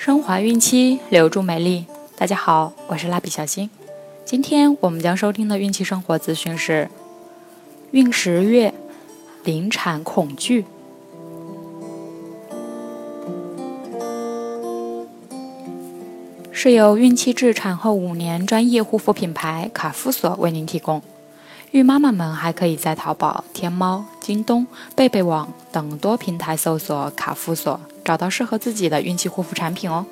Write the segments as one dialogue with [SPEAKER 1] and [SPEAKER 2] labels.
[SPEAKER 1] 升华孕期，留住美丽。大家好，我是蜡笔小新。今天我们将收听的孕期生活资讯是：孕十月，临产恐惧。是由孕期至产后五年专业护肤品牌卡夫索为您提供。孕妈妈们还可以在淘宝、天猫、京东、贝贝网等多平台搜索“卡夫索”，找到适合自己的孕期护肤产品哦。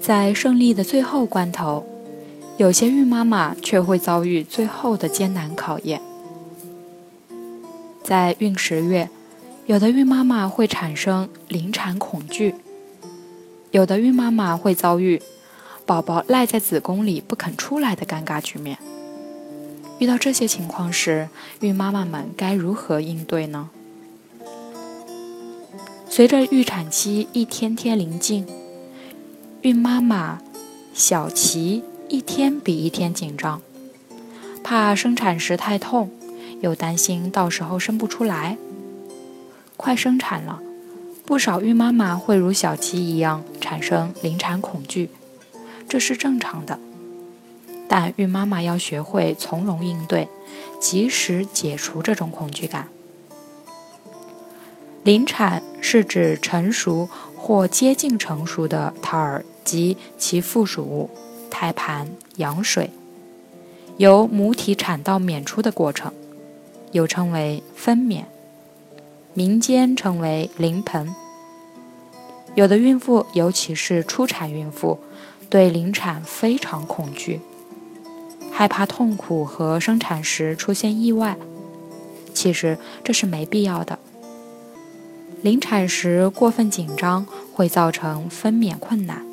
[SPEAKER 1] 在胜利的最后关头，有些孕妈妈却会遭遇最后的艰难考验。在孕十月，有的孕妈妈会产生临产恐惧，有的孕妈妈会遭遇宝宝赖在子宫里不肯出来的尴尬局面。遇到这些情况时，孕妈妈们该如何应对呢？随着预产期一天天临近，孕妈妈小琪一天比一天紧张，怕生产时太痛，又担心到时候生不出来。快生产了，不少孕妈妈会如小琪一样产生临产恐惧，这是正常的。但孕妈妈要学会从容应对，及时解除这种恐惧感。临产是指成熟或接近成熟的胎儿及其附属物胎盘、羊水由母体产道娩出的过程，又称为分娩，民间称为临盆。有的孕妇，尤其是初产孕妇，对临产非常恐惧。害怕痛苦和生产时出现意外，其实这是没必要的。临产时过分紧张会造成分娩困难。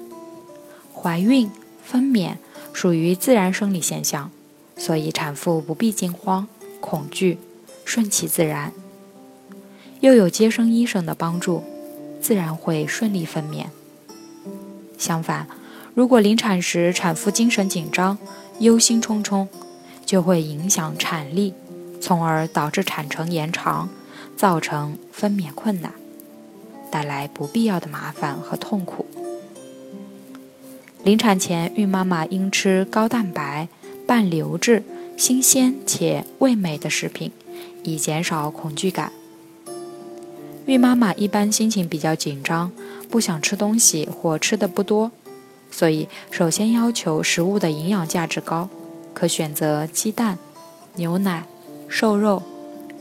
[SPEAKER 1] 怀孕、分娩属于自然生理现象，所以产妇不必惊慌、恐惧，顺其自然。又有接生医生的帮助，自然会顺利分娩。相反，如果临产时产妇精神紧张，忧心忡忡，就会影响产力，从而导致产程延长，造成分娩困难，带来不必要的麻烦和痛苦。临产前，孕妈妈应吃高蛋白、半流质、新鲜且味美的食品，以减少恐惧感。孕妈妈一般心情比较紧张，不想吃东西或吃的不多。所以，首先要求食物的营养价值高，可选择鸡蛋、牛奶、瘦肉、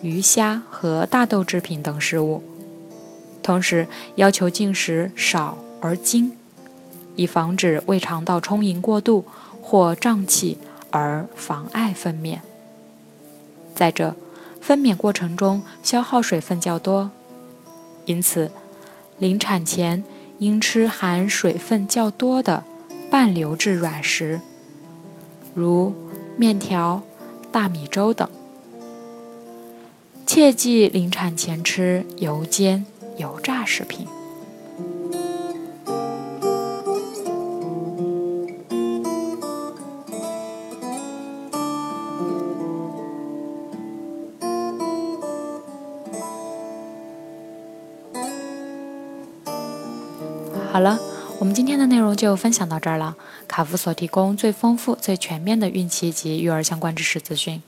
[SPEAKER 1] 鱼虾和大豆制品等食物。同时，要求进食少而精，以防止胃肠道充盈过度或胀气而妨碍分娩。再者，分娩过程中消耗水分较多，因此，临产前。应吃含水分较多的半流质软食，如面条、大米粥等。切忌临产前吃油煎、油炸食品。好了，我们今天的内容就分享到这儿了。卡夫所提供最丰富、最全面的孕期及育儿相关知识资讯，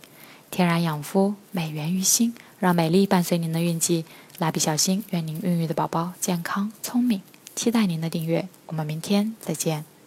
[SPEAKER 1] 天然养肤，美源于心，让美丽伴随您的孕期。蜡笔小新，愿您孕育的宝宝健康聪明。期待您的订阅，我们明天再见。